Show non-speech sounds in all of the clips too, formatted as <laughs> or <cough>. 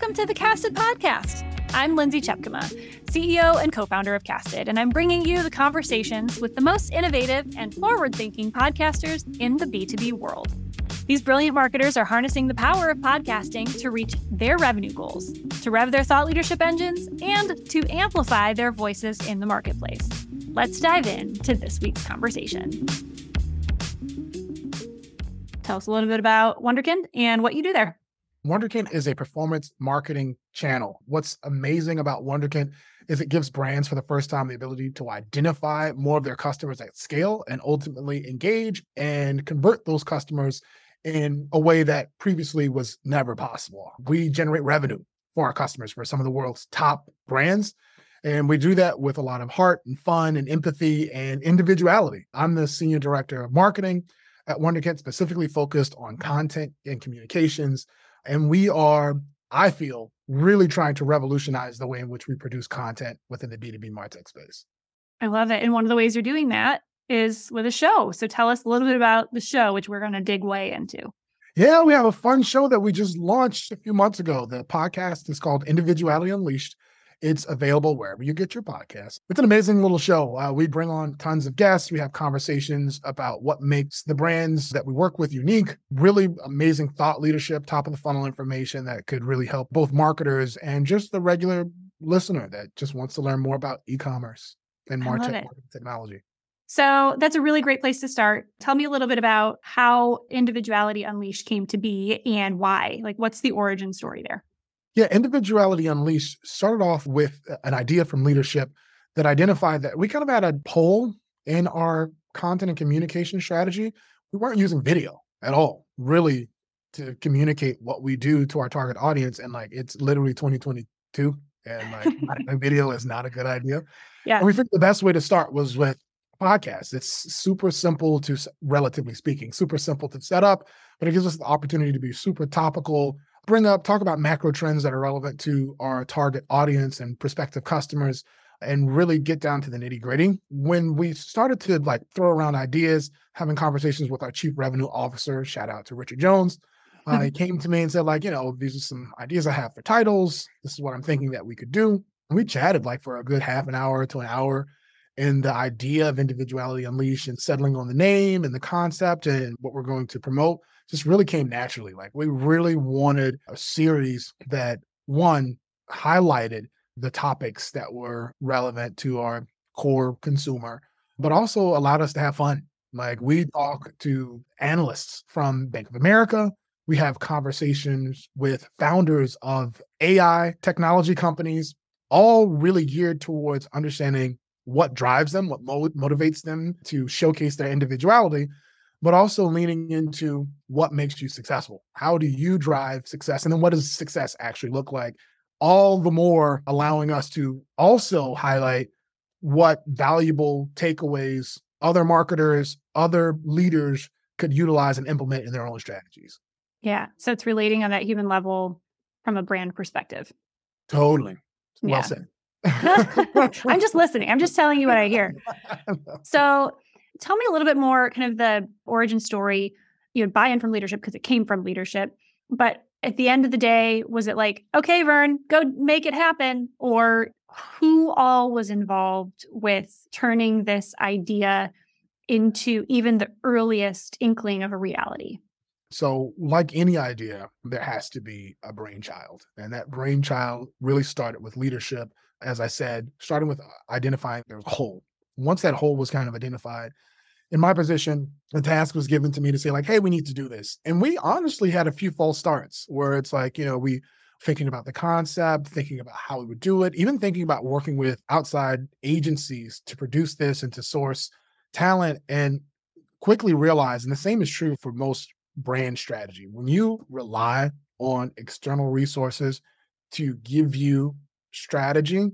Welcome to the Casted Podcast. I'm Lindsay Tjepkema, CEO and co founder of Casted, and I'm bringing you the conversations with the most innovative and forward thinking podcasters in the B2B world. These brilliant marketers are harnessing the power of podcasting to reach their revenue goals, to rev their thought leadership engines, and to amplify their voices in the marketplace. Let's dive in to this week's conversation. Tell us a little bit about Wunderkind and what you do there. Wunderkind is a performance marketing channel. What's amazing about Wunderkind is it gives brands for the first time the ability to identify more of their customers at scale and ultimately engage and convert those customers in a way that previously was never possible. We generate revenue for our customers for some of the world's top brands. And we do that with a lot of heart and fun and empathy and individuality. I'm the senior director of marketing at Wunderkind, specifically focused on content and communications. And we are, I feel, really trying to revolutionize the way in which we produce content within the B2B MarTech space. I love it. And one of the ways you're doing that is with a show. So tell us a little bit about the show, which we're going to dig way into. Yeah, we have a fun show that we just launched a few months ago. The podcast is called Individuality Unleashed. It's available wherever you get your podcast. It's an amazing little show. Uh, we bring on tons of guests. We have conversations about what makes the brands that we work with unique. Really amazing thought leadership, top of the funnel information that could really help both marketers and just the regular listener that just wants to learn more about e-commerce and marketing technology. So that's a really great place to start. Tell me a little bit about how Individuality Unleashed came to be and why. Like, what's the origin story there? Yeah, Individuality Unleashed started off with an idea from leadership that identified that we kind of had a hole in our content and communication strategy. We weren't using video at all, really, to communicate what we do to our target audience. And like, it's literally 2022 and like <laughs> video is not a good idea. Yeah. And we figured the best way to start was with podcast. It's super simple to, relatively speaking, super simple to set up, but it gives us the opportunity to be super topical, bring up, talk about macro trends that are relevant to our target audience and prospective customers, and really get down to the nitty gritty. When we started to like throw around ideas, having conversations with our chief revenue officer, shout out to Richard Jones. Uh, he came to me and said, like, you know, these are some ideas I have for titles. This is what I'm thinking that we could do. We chatted like for a good half an hour to an hour and the idea of individuality unleashed and settling on the name and the concept and what we're going to promote just really came naturally. Like we really wanted a series that one highlighted the topics that were relevant to our core consumer, but also allowed us to have fun. Like we mm-hmm. talk to analysts from Bank of America. We have conversations with founders of AI technology companies, all really geared towards understanding what drives them, what mo- motivates them to showcase their individuality, but also leaning into what makes you successful. How do you drive success? And then what does success actually look like? All the more allowing us to also highlight what valuable takeaways other marketers, other leaders could utilize and implement in their own strategies. Yeah. So it's relating on that human level from a brand perspective. Totally. Well yeah. said. <laughs> I'm just listening. I'm just telling you what I hear. <laughs> So tell me a little bit more kind of the origin story. You had buy in from leadership because it came from leadership. But at the end of the day, was it like, okay, Vern, go make it happen? Or who all was involved with turning this idea into even the earliest inkling of a reality? So, like any idea, there has to be a brainchild. And that brainchild really started with leadership as I said, starting with uh, identifying there's a hole. Once that hole was kind of identified, in my position, the task was given to me to say, like, hey, we need to do this. And we honestly had a few false starts where it's like, you know, we thinking about the concept, thinking about how we would do it, even thinking about working with outside agencies to produce this and to source talent and quickly realize, and the same is true for most brand strategy. When you rely on external resources to give you strategy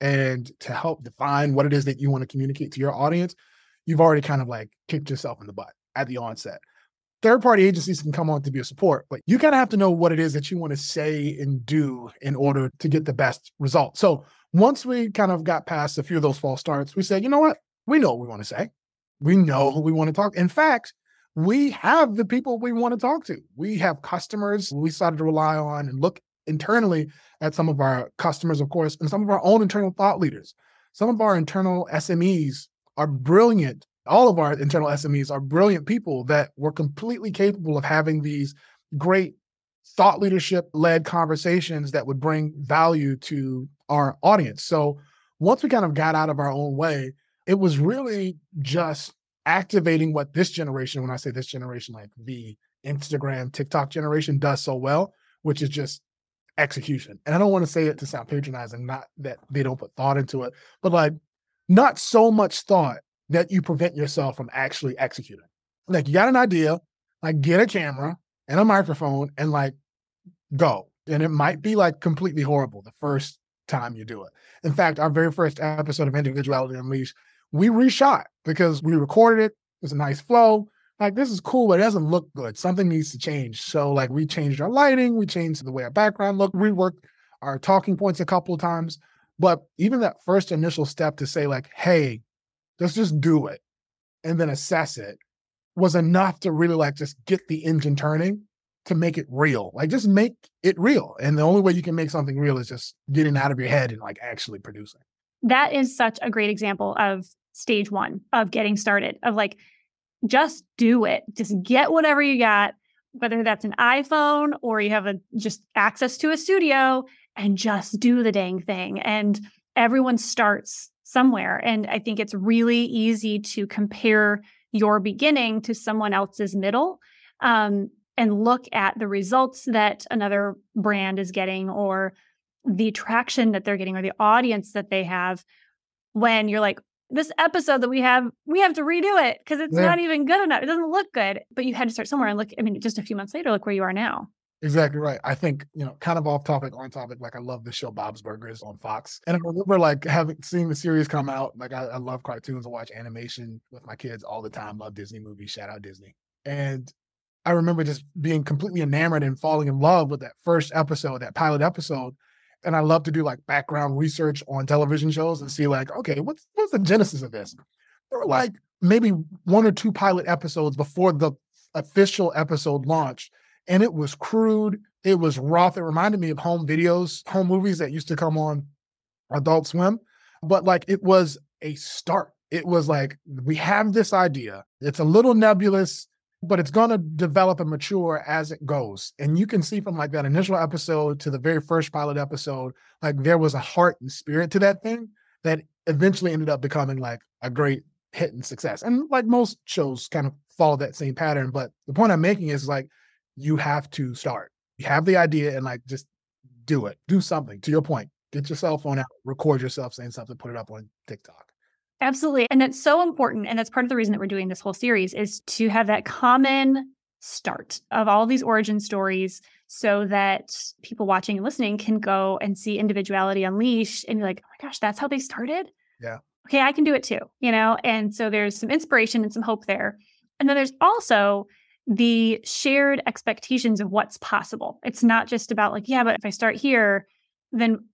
and to help define what it is that you want to communicate to your audience, you've already kind of like kicked yourself in the butt at the onset. Third party agencies can come on to be a support, but you kind of have to know what it is that you want to say and do in order to get the best result. So once we kind of got past a few of those false starts, we said, you know what? We know what we want to say. We know who we want to talk. In fact, we have the people we want to talk to. We have customers we started to rely on and look internally at some of our customers, of course, and some of our own internal thought leaders. Some of our internal SMEs are brilliant. All of our internal SMEs are brilliant people that were completely capable of having these great thought leadership led conversations that would bring value to our audience. So once we kind of got out of our own way, it was really just activating what this generation, when I say this generation, like the Instagram, TikTok generation does so well, which is just execution. And I don't want to say it to sound patronizing, not that they don't put thought into it, but like not so much thought that you prevent yourself from actually executing. Like you got an idea, like get a camera and a microphone and like go. And it might be like completely horrible the first time you do it. In fact, our very first episode of Individuality Unleashed, we reshot because we recorded it. It was a nice flow. Like this is cool, but it doesn't look good. Something needs to change. So like we changed our lighting, we changed the way our background looked, reworked our talking points a couple of times. But even that first initial step to say like, hey, let's just do it and then assess it was enough to really like just get the engine turning to make it real. Like just make it real. And the only way you can make something real is just getting out of your head and like actually producing. That is such a great example of stage one of getting started, of like, just do it. Just get whatever you got, whether that's an iPhone or you have a just access to a studio and just do the dang thing. And everyone starts somewhere. And I think it's really easy to compare your beginning to someone else's middle. Um, and look at the results that another brand is getting or the traction that they're getting or the audience that they have when you're like this episode that we have we have to redo it because it's yeah. not even good enough it doesn't look good but you had to start somewhere and look i mean just a few months later look where you are now Exactly right. I think, you know, kind of off topic, on topic, like I love the show Bob's Burgers on Fox. And I remember like having seen the series come out. Like I, I love cartoons, I watch animation with my kids all the time, love Disney movies, shout out Disney. And I remember just being completely enamored and falling in love with that first episode, that pilot episode. And I love to do like background research on television shows and see like, okay, what's what's the genesis of this? There were like maybe one or two pilot episodes before the official episode launched, and it was crude. It was rough. It reminded me of home videos, home movies that used to come on Adult Swim, but like it was a start. It was like we have this idea. It's a little nebulous but it's going to develop and mature as it goes. And you can see from like that initial episode to the very first pilot episode, like there was a heart and spirit to that thing that eventually ended up becoming like a great hit and success. And like most shows kind of follow that same pattern. But the point I'm making is like you have to start. You have the idea and like just do it. Do something. To your point, get your cell phone out, record yourself saying something, put it up on TikTok. Absolutely. And it's so important. And that's part of the reason that we're doing this whole series is to have that common start of all these origin stories so that people watching and listening can go and see individuality unleashed and be like, oh my gosh, that's how they started? Yeah. Okay, I can do it too, you know? And so there's some inspiration and some hope there. And then there's also the shared expectations of what's possible. It's not just about like, yeah, but if I start here, then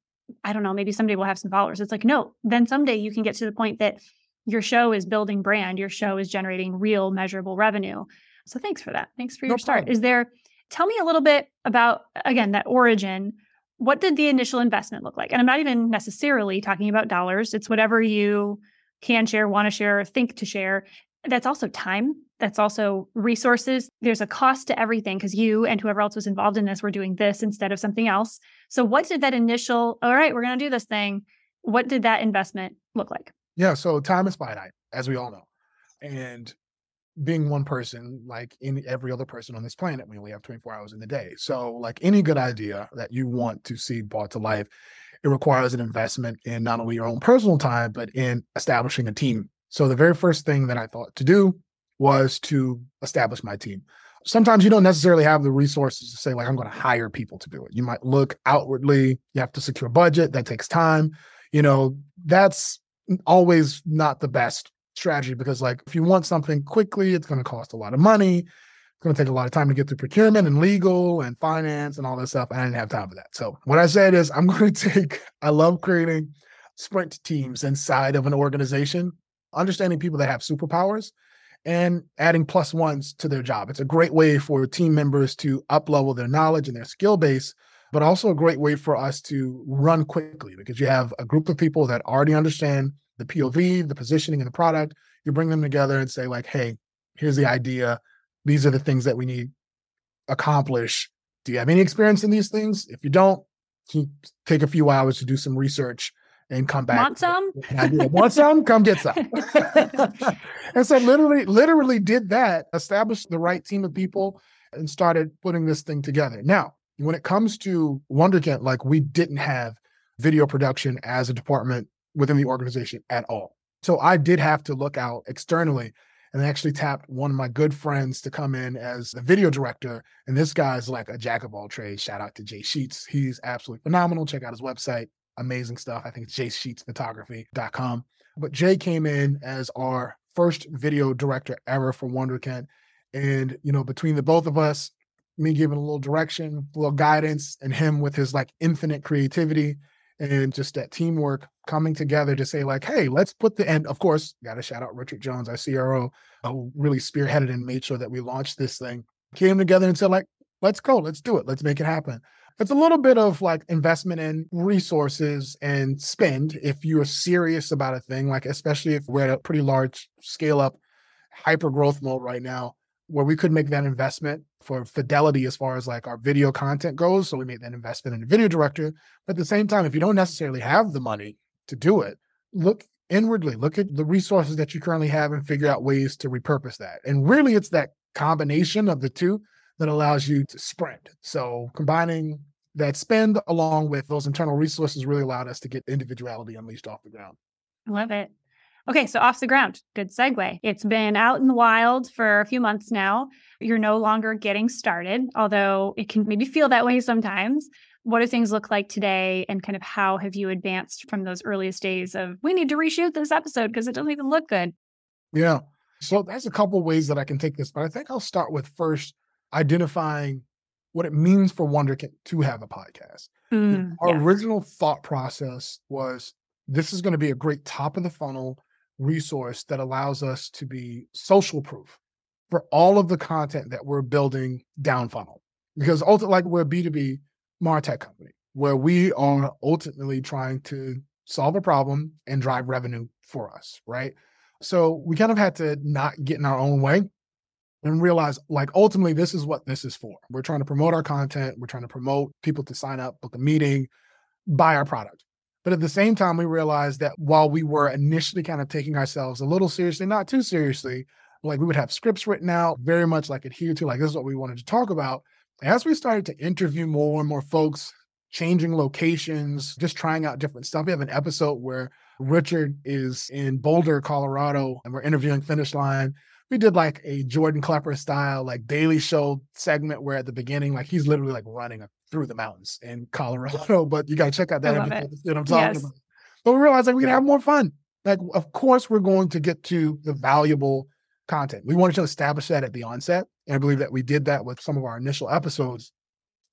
I don't know, maybe someday we'll have some followers. It's like, no, then someday you can get to the point that your show is building brand, your show is generating real measurable revenue. So thanks for that. Thanks for your no start. Problem. Is there, tell me a little bit about, again, that origin. What did the initial investment look like? And I'm not even necessarily talking about dollars, it's whatever you can share, want to share, think to share. That's also time. That's also resources. There's a cost to everything because you and whoever else was involved in this were doing this instead of something else. So, what did that initial, all right, we're going to do this thing, what did that investment look like? Yeah. So, time is finite, as we all know. And being one person, like any every other person on this planet, we only have 24 hours in the day. So, like any good idea that you want to see brought to life, it requires an investment in not only your own personal time, but in establishing a team. So, the very first thing that I thought to do was to establish my team. Sometimes you don't necessarily have the resources to say, like, I'm going to hire people to do it. You might look outwardly, you have to secure budget, that takes time. You know, that's always not the best strategy because, like, if you want something quickly, it's going to cost a lot of money. It's going to take a lot of time to get through procurement and legal and finance and all that stuff. And I didn't have time for that. So, what I said is, I'm going <laughs> to take, I love creating sprint teams inside of an organization, understanding people that have superpowers and adding plus ones to their job. It's a great way for team members to up level their knowledge and their skill base but also a great way for us to run quickly because you have a group of people that already understand the POV, the positioning of the product. You bring them together and say, like, hey, here's the idea. These are the things that we need accomplish. Do you have any experience in these things? If you don't, take a few hours to do some research and come back. Want some? <laughs> Want some? Come get some. <laughs> and so literally, literally did that, established the right team of people and started putting this thing together. Now, when it comes to Wunderkind, like we didn't have video production as a department within the organization at all. So I did have to look out externally and actually tapped one of my good friends to come in as a video director. And this guy's like a jack of all trades. Shout out to Jay Sheets. He's absolutely phenomenal. Check out his website. Amazing stuff. I think it's jaysheetsphotography.com. But Jay came in as our first video director ever for Wunderkind. And, you know, between the both of us, me giving a little direction, a little guidance, and him with his like infinite creativity and just that teamwork coming together to say like hey let's put the end of course got to shout out richard jones our cro uh, who really spearheaded and made sure that we launched this thing came together and said like let's go let's do it let's make it happen it's a little bit of like investment in resources and spend if you're serious about a thing like especially if we're at a pretty large scale up hyper growth mode right now where we could make that investment for fidelity as far as like our video content goes. So we made that investment in a video director. But at the same time, if you don't necessarily have the money to do it, look inwardly, look at the resources that you currently have and figure out ways to repurpose that. And really, it's that combination of the two that allows you to sprint. So combining that spend along with those internal resources really allowed us to get individuality unleashed off the ground. I love it. Okay, so off the ground, good segue. It's been out in the wild for a few months now. You're no longer getting started, although it can maybe feel that way sometimes. What do things look like today, and kind of how have you advanced from those earliest days of we need to reshoot this episode because it doesn't even look good? Yeah. So there's a couple ways that I can take this, but I think I'll start with first identifying what it means for Wunderkind to have a podcast. Mm, Our yeah. original thought process was this is going to be a great top of the funnel resource that allows us to be social proof for all of the content that we're building down funnel. Because ultimately, like we're a B2B Martech company where we are ultimately trying to solve a problem and drive revenue for us, right? So we kind of had to not get in our own way and realize like ultimately this is what this is for. We're trying to promote our content, we're trying to promote people to sign up, book a meeting, buy our product. But at the same time, we realized that while we were initially kind of taking ourselves a little seriously, not too seriously, like we would have scripts written out, very much like adhere to, like this is what we wanted to talk about. As we started to interview more and more folks, changing locations, just trying out different stuff. We have an episode where Richard is in Boulder, Colorado, and we're interviewing Finish Line. We did like a Jordan Klepper style, like daily show segment where at the beginning, like he's literally like running through the mountains in Colorado. <laughs> But you got to check out that episode I'm talking yes. about. But we realized like we can have more fun. Like, of course, we're going to get to the valuable content. We wanted to establish that at the onset. And I believe that we did that with some of our initial episodes.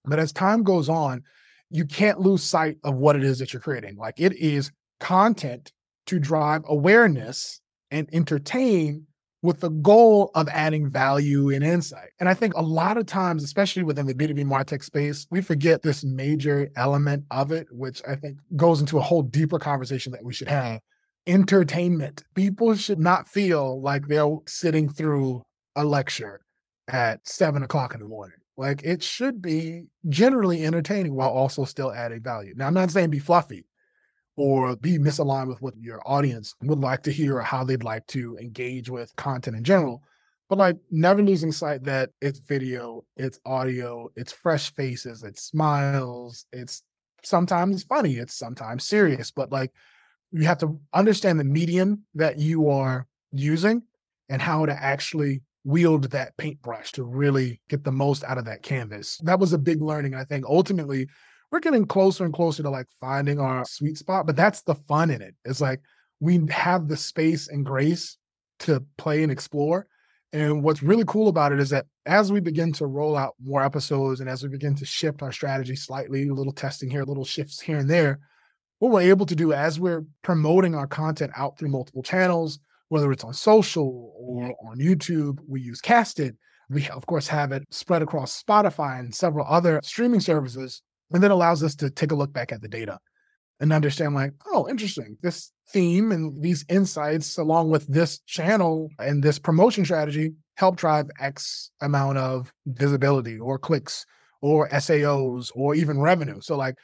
But as time goes on, you can't lose sight of what it is that you're creating. Like it is content to drive awareness and entertain with the goal of adding value and insight. And I think a lot of times, especially within the B2B MarTech space, we forget this major element of it, which I think goes into a whole deeper conversation that we should have. Entertainment. People should not feel like they're sitting through a lecture at seven o'clock in the morning. Like it should be generally entertaining while also still adding value. Now, I'm not saying be fluffy or be misaligned with what your audience would like to hear or how they'd like to engage with content in general. But like never losing sight that it's video, it's audio, it's fresh faces, it's smiles, it's sometimes funny, it's sometimes serious, but like you have to understand the medium that you are using and how to actually wield that paintbrush to really get the most out of that canvas. That was a big learning. I think ultimately we're getting closer and closer to like finding our sweet spot, but that's the fun in it. It's like we have the space and grace to play and explore. And what's really cool about it is that as we begin to roll out more episodes and as we begin to shift our strategy slightly, a little testing here, little shifts here and there, what we're able to do as we're promoting our content out through multiple channels, whether it's on social or on YouTube, we use Casted. We, of course, have it spread across Spotify and several other streaming services And then allows us to take a look back at the data and understand, like, oh, interesting. This theme and these insights, along with this channel and this promotion strategy, help drive X amount of visibility or clicks or SAOs or even revenue. So, like,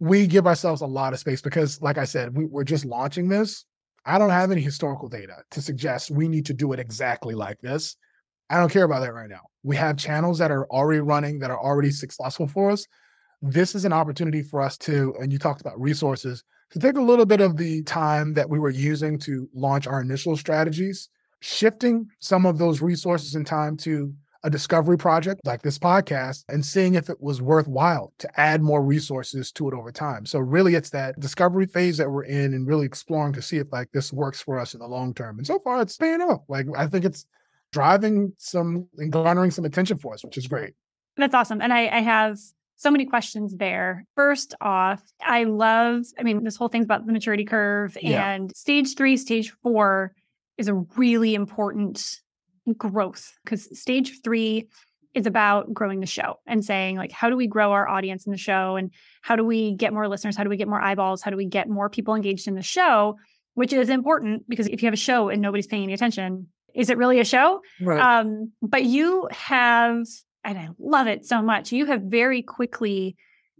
we give ourselves a lot of space because, like I said, we, we're just launching this. I don't have any historical data to suggest we need to do it exactly like this. I don't care about that right now. We have channels that are already running that are already successful for us. This is an opportunity for us to, and you talked about resources, to take a little bit of the time that we were using to launch our initial strategies, shifting some of those resources and time to a discovery project like this podcast and seeing if it was worthwhile to add more resources to it over time. So really it's that discovery phase that we're in and really exploring to see if like this works for us in the long term. And so far it's paying off. Like I think it's driving some and garnering some attention for us, which is great. That's awesome. And I, I have so many questions there. First off, I love, I mean, this whole thing about the maturity curve Yeah. and stage three, stage four is a really important growth because stage three is about growing the show and saying, like, how do we grow our audience in the show? And how do we get more listeners? How do we get more eyeballs? How do we get more people engaged in the show? Which is important because if you have a show and nobody's paying any attention, is it really a show? Right. Um, but you have, and I love it so much, you have very quickly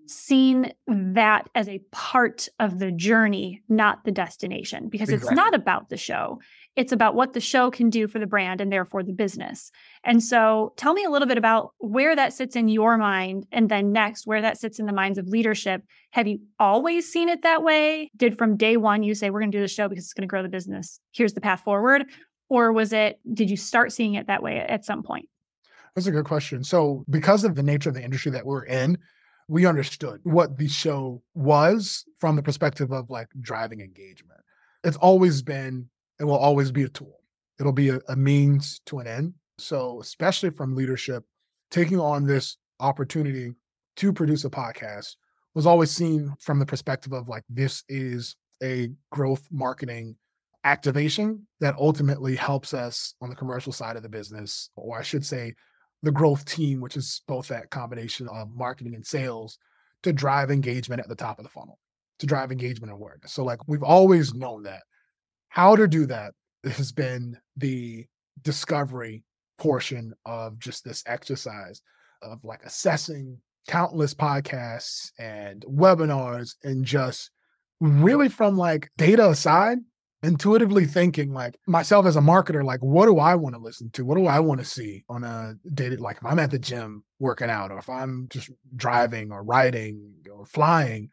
seen that as a part of the journey, not the destination, because it's not about the show. It's about what the show can do for the brand and therefore the business. And so tell me a little bit about where that sits in your mind. And then next, where that sits in the minds of leadership. Have you always seen it that way? Did from day one you say, we're going to do the show because it's going to grow the business? Here's the path forward or was it did you start seeing it that way at some point That's a good question. So, because of the nature of the industry that we're in, we understood what the show was from the perspective of like driving engagement. It's always been and will always be a tool. It'll be a, a means to an end. So, especially from leadership, taking on this opportunity to produce a podcast was always seen from the perspective of like, this is a growth marketing activation that ultimately helps us on the commercial side of the business, or I should say, the growth team, which is both that combination of marketing and sales to drive engagement at the top of the funnel, to drive engagement and awareness. So, like, we've always known that. How to do that has been the discovery portion of just this exercise of like assessing countless podcasts and webinars and just really from like data aside intuitively thinking like myself as a marketer like what do i want to listen to? What do i want to see on a day like if i'm at the gym working out or if i'm just driving or riding or flying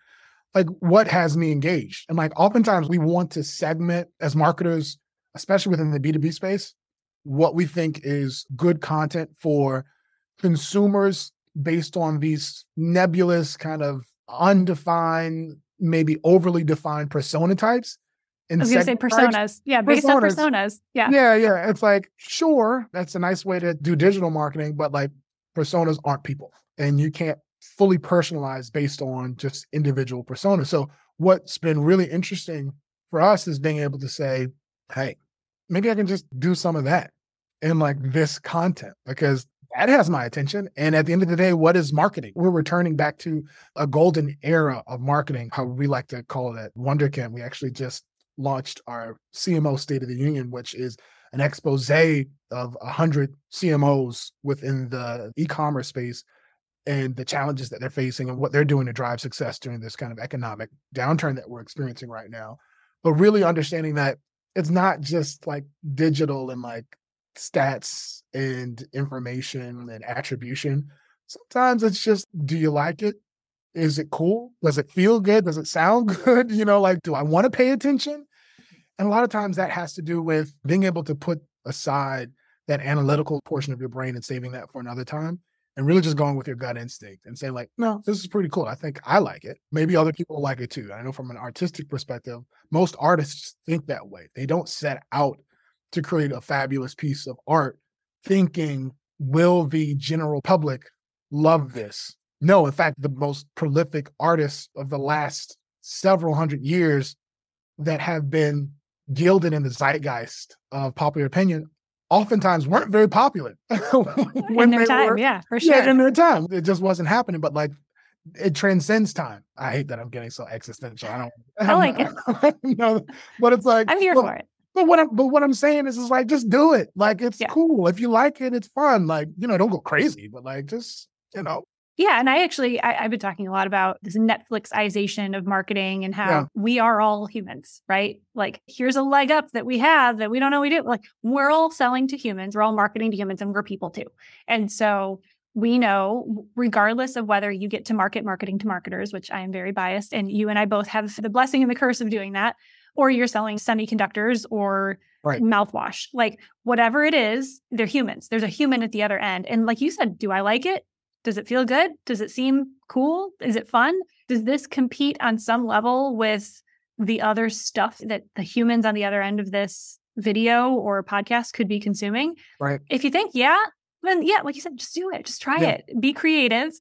like what has me engaged? And like oftentimes we want to segment as marketers especially within the b2b space what we think is good content for consumers based on these nebulous kind of undefined maybe overly defined persona types i was going to say personas yeah based on Personas. personas yeah Yeah, yeah. It's like, sure, that's a nice way to do digital marketing, but like personas aren't people. And you can't fully personalize based on just individual personas. So what's been really interesting for us is being able to say, hey, maybe I can just do some of that in like this content because that has my attention. And at the end of the day, what is marketing? We're returning back to a golden era of marketing, how we like to call it at Wunderkind. We actually just launched our CMO State of the Union, which is an expose of 100 CMOs within the e commerce space and the challenges that they're facing and what they're doing to drive success during this kind of economic downturn that we're experiencing right now. But really understanding that it's not just like digital and like stats and information and attribution. Sometimes it's just, do you like it? Is it cool? Does it feel good? Does it sound <laughs> good? You know, like, do I want to pay attention? And a lot of times that has to do with being able to put aside that analytical portion of your brain and saving that for another time and really just going with your gut instinct and saying, like, no, this is pretty cool. I think I like it. Maybe other people like it too. I know from an artistic perspective, most artists think that way. They don't set out to create a fabulous piece of art thinking, will the general public love this? No, in fact, the most prolific artists of the last several hundred years that have been gilded in the zeitgeist of popular opinion oftentimes weren't very popular <laughs> in their time were, yeah for sure yeah, in their time. It just wasn't happening. But like it transcends time. I hate that I'm getting so existential. I don't. <laughs> I like it. <laughs> know, but it's like I'm here but, for it. But what I'm but what I'm saying is, is like just do it. Like it's Yeah. cool if you like it. It's fun. Like you know, don't go crazy, but like just you know, Yeah, and I actually I, I've been talking a lot about this Netflixization of marketing and how Yeah. we are all humans, right? Like here's a leg up that we have that we don't know we do. Like we're all selling to humans, we're all marketing to humans, and we're people too. And so we know, regardless of whether you get to market marketing to marketers, which I am very biased, and you and I both have the blessing and the curse of doing that, or you're selling semiconductors or Right. mouthwash, like whatever it is, they're humans. There's a human at the other end. And like you said, do I like it? Does it feel good? Does it seem cool? Is it fun? Does this compete on some level with the other stuff that the humans on the other end of this video or podcast could be consuming? right? If you think, yeah, then yeah, like you said, just do it. Just try Yeah. it. Be creative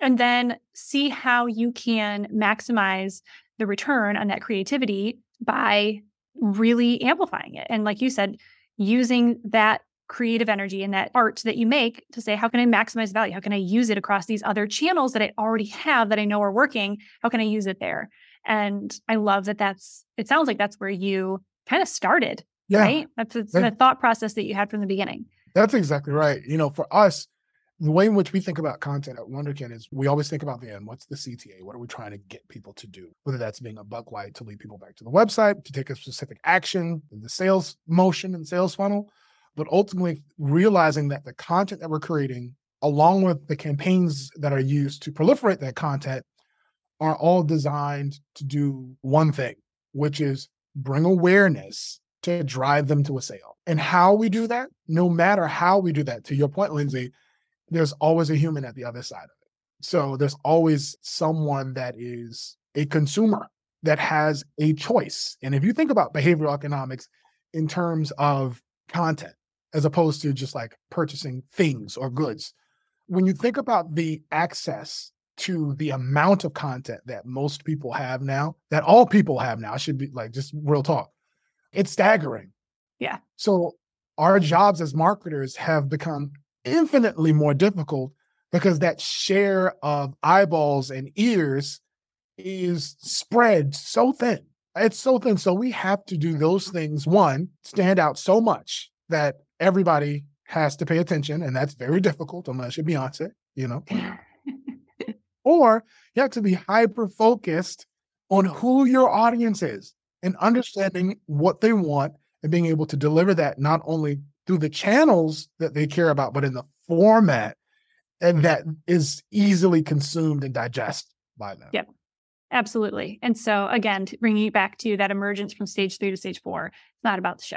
and then see how you can maximize the return on that creativity by really amplifying it. And like you said, using that creative energy and that art that you make to say, how can I maximize value? How can I use it across these other channels that I already have that I know are working? How can I use it there? And I love that that's, it sounds like that's where you kind of started, Yeah, right? That's the thought process that you had from the beginning. That's exactly right. You know, for us, the way in which we think about content at Wunderkind is we always think about the end. What's the CTA? What are we trying to get people to do? Whether that's being a buck light to lead people back to the website, to take a specific action, in the sales motion and sales funnel, but ultimately realizing that the content that we're creating, along with the campaigns that are used to proliferate that content, are all designed to do one thing, which is bring awareness to drive them to a sale. And how we do that, no matter how we do that, to your point, Lindsay, there's always a human at the other side of it. So there's always someone that is a consumer that has a choice. And if you think about behavioral economics in terms of content, as opposed to just like purchasing things or goods, when you think about the access to the amount of content that most people have now, that all people have now, I should be like just real talk, it's staggering. Yeah. So our jobs as marketers have become infinitely more difficult because that share of eyeballs and ears is spread so thin. It's so thin. So we have to do those things. One, stand out so much that everybody has to pay attention. And that's very difficult unless you're Beyonce, you know. <laughs> or you have to be hyper focused on who your audience is and understanding what they want and being able to deliver that not only through the channels that they care about, but in the format and that is easily consumed and digested by them. Yep. Absolutely. And so, again, bringing it back to that emergence from stage three to stage four, it's not about the show.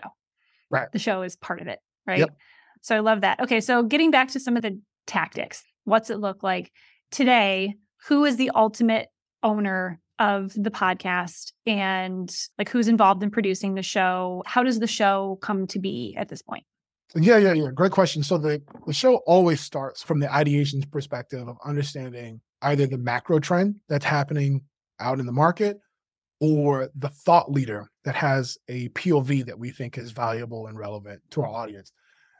Right. The show is part of it. Right. Yep. So, I love that. Okay. So, getting back to some of the tactics, what's it look like today? Who is the ultimate owner of the podcast and like who's involved in producing the show? How does the show come to be at this point? Yeah, yeah, yeah. Great question. So the, the show always starts from the ideation perspective of understanding either the macro trend that's happening out in the market or the thought leader that has a POV that we think is valuable and relevant to our audience.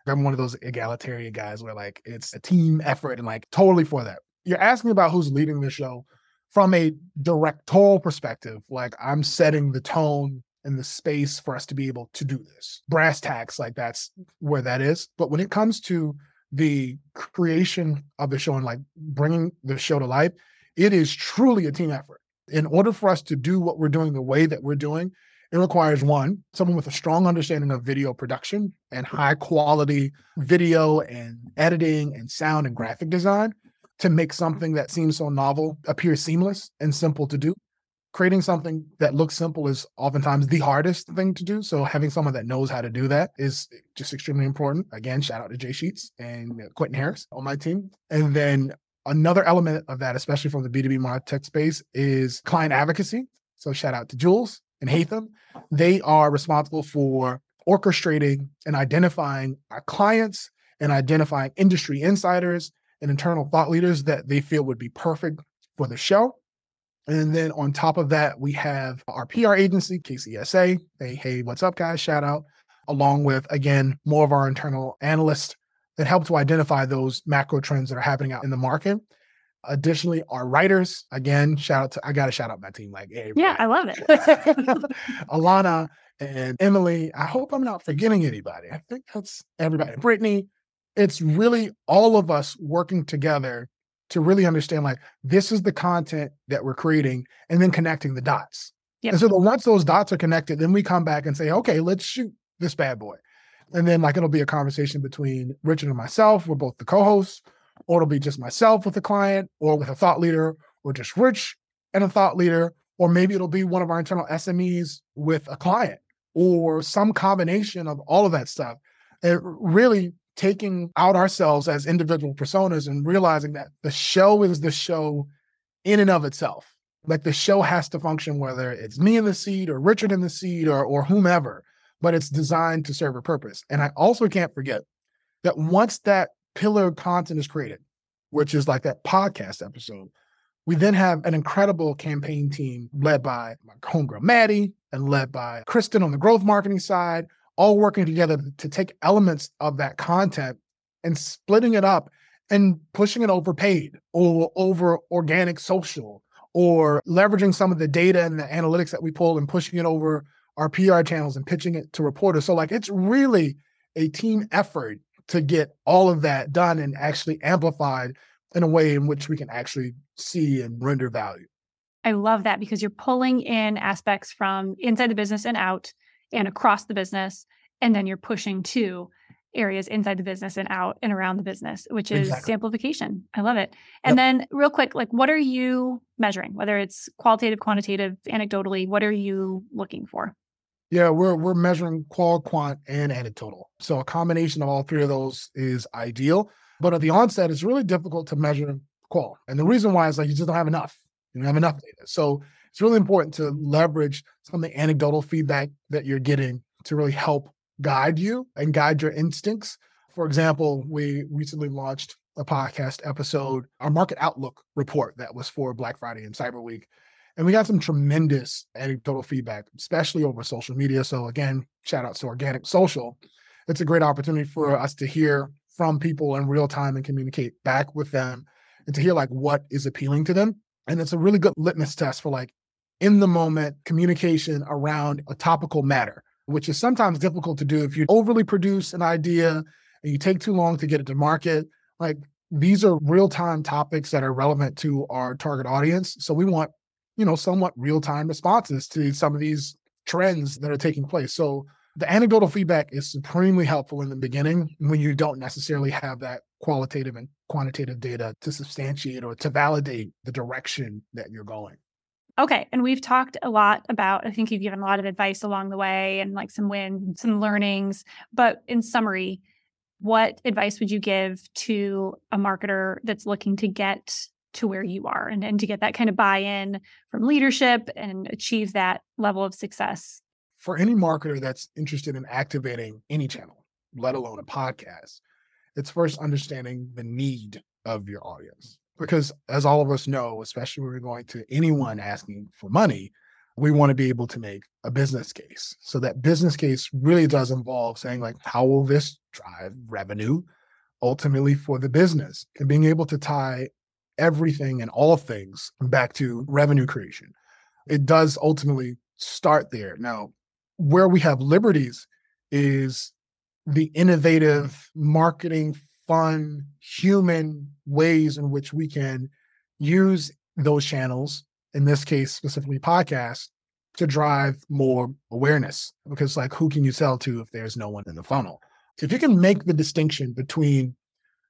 I'm one of those egalitarian guys where like it's a team effort and like totally for that. You're asking about who's leading the show from a directorial perspective. Like I'm setting the tone and the space for us to be able to do this. Brass tacks, like that's where that is. But when it comes to the creation of the show and like bringing the show to life, it is truly a team effort. In order for us to do what we're doing the way that we're doing, it requires one, someone with a strong understanding of video production and high quality video and editing and sound and graphic design to make something that seems so novel appear seamless and simple to do creating something that looks simple is oftentimes the hardest thing to do. So having someone that knows how to do that is just extremely important. Again, shout out to Jay Sheets and Quentin Harris on my team. And then another element of that, especially from the B2B MarTech space, is client advocacy. So shout out to Jules and Hatham. They are responsible for orchestrating and identifying our clients and identifying industry insiders and internal thought leaders that they feel would be perfect for the show. And then on top of that, we have our PR agency, KCSA. Hey, hey, what's up, guys? Shout out. Along with, again, more of our internal analysts that help to identify those macro trends that are happening out in the market. Additionally, our writers, again, shout out to, I got to shout out my team like, hey, yeah, I love it. <laughs> Alana and Emily. I hope I'm not forgetting anybody. I think that's everybody. Brittany, it's really all of us working together to really understand like this is the content that we're creating and then connecting the dots. Yep. And so once those dots are connected, then we come back and say, okay, let's shoot this bad boy. And then like it'll be a conversation between Richard and myself. We're both the co-hosts, or it'll be just myself with a client, or with a thought leader, or just Rich and a thought leader, or maybe it'll be one of our internal SMEs with a client, or some combination of all of that stuff. And really taking out ourselves as individual personas and realizing that the show is the show in and of itself. Like the show has to function whether it's me in the seat or Richard in the seat or or whomever, but it's designed to serve a purpose. And I also can't forget that once that pillar content is created, which is like that podcast episode, we then have an incredible campaign team led by my homegirl Maddie and led by Kristen on the growth marketing side, all working together to take elements of that content and splitting it up and pushing it over paid or over organic social or leveraging some of the data and the analytics that we pull and pushing it over our PR channels and pitching it to reporters. So, like, it's really a team effort to get all of that done and actually amplified in a way in which we can actually see and render value. I love that because you're pulling in aspects from inside the business and out and across the business. And then you're pushing to areas inside the business and out and around the business, which is exactly. amplification. I love it. And yep. then, real quick, like, what are you measuring? Whether it's qualitative, quantitative, anecdotally, what are you looking for? Yeah, we're we're measuring qual, quant, and anecdotal. So a combination of all three of those is ideal. But at the onset, it's really difficult to measure qual. And the reason why is like you just don't have enough. You don't have enough data. So it's really important to leverage some of the anecdotal feedback that you're getting to really help guide you and guide your instincts. For example, we recently launched a podcast episode, our market outlook report that was for Black Friday and Cyber Week. And we got some tremendous anecdotal feedback, especially over social media. So, again, shout out to Organic Social. It's a great opportunity for us to hear from people in real time and communicate back with them and to hear like what is appealing to them. And it's a really good litmus test for like in the moment communication around a topical matter which is sometimes difficult to do if you overly produce an idea and you take too long to get it to market. Like these are real time topics that are relevant to our target audience. So we want, you know, somewhat real time responses to some of these trends that are taking place. So the anecdotal feedback is supremely helpful in the beginning when you don't necessarily have that qualitative and quantitative data to substantiate or to validate the direction that you're going. Okay. And we've talked a lot about, I think you've given a lot of advice along the way and like some wins, some learnings. But in summary, what advice would you give to a marketer that's looking to get to where you are and, and to get that kind of buy in from leadership and achieve that level of success? For any marketer that's interested in activating any channel, let alone a podcast, it's first understanding the need of your audience because as all of us know, especially when we're going to anyone asking for money, we want to be able to make a business case. So that business case really does involve saying like, how will this drive revenue ultimately for the business and being able to tie everything and all things back to revenue creation. It does ultimately start there. Now, where we have liberties is the innovative marketing fun, human ways in which we can use those channels, in this case, specifically podcasts, to drive more awareness. Because, like, who can you sell to if there's no one in the funnel? If you can make the distinction between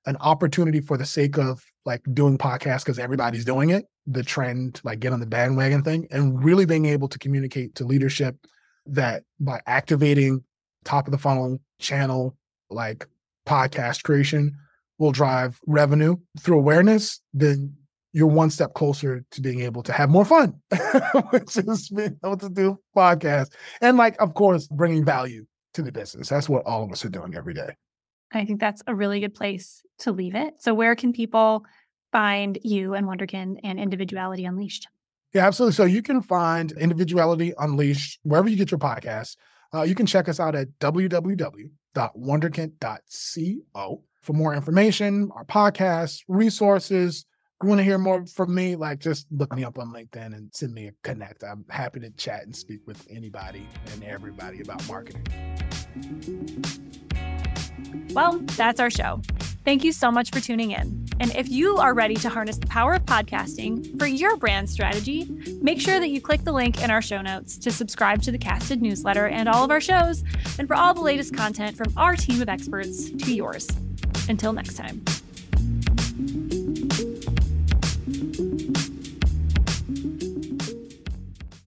an opportunity for the sake of like doing podcasts because everybody's doing it, the trend, like get on the bandwagon thing, and really being able to communicate to leadership that by activating top of the funnel channel like podcast creation will drive revenue through awareness, then you're one step closer to being able to have more fun, <laughs> which is being able to do podcasts. And like, of course, bringing value to the business. That's what all of us are doing every day. I think that's a really good place to leave it. So where can people find you and Wunderkind and Individuality Unleashed? Yeah, absolutely. So you can find Individuality Unleashed wherever you get your podcasts. Uh, you can check us out at www.wunderkind.co for more information, our podcasts, resources, If You want to hear more from me, like just look me up on LinkedIn and send me a connect. I'm happy to chat and speak with anybody and everybody about marketing. Well, that's our show. Thank you so much for tuning in. And if you are ready to harness the power of podcasting for your brand strategy, make sure that you click the link in our show notes to subscribe to the Casted newsletter and all of our shows, and for all the latest content from our team of experts to yours. Until next time.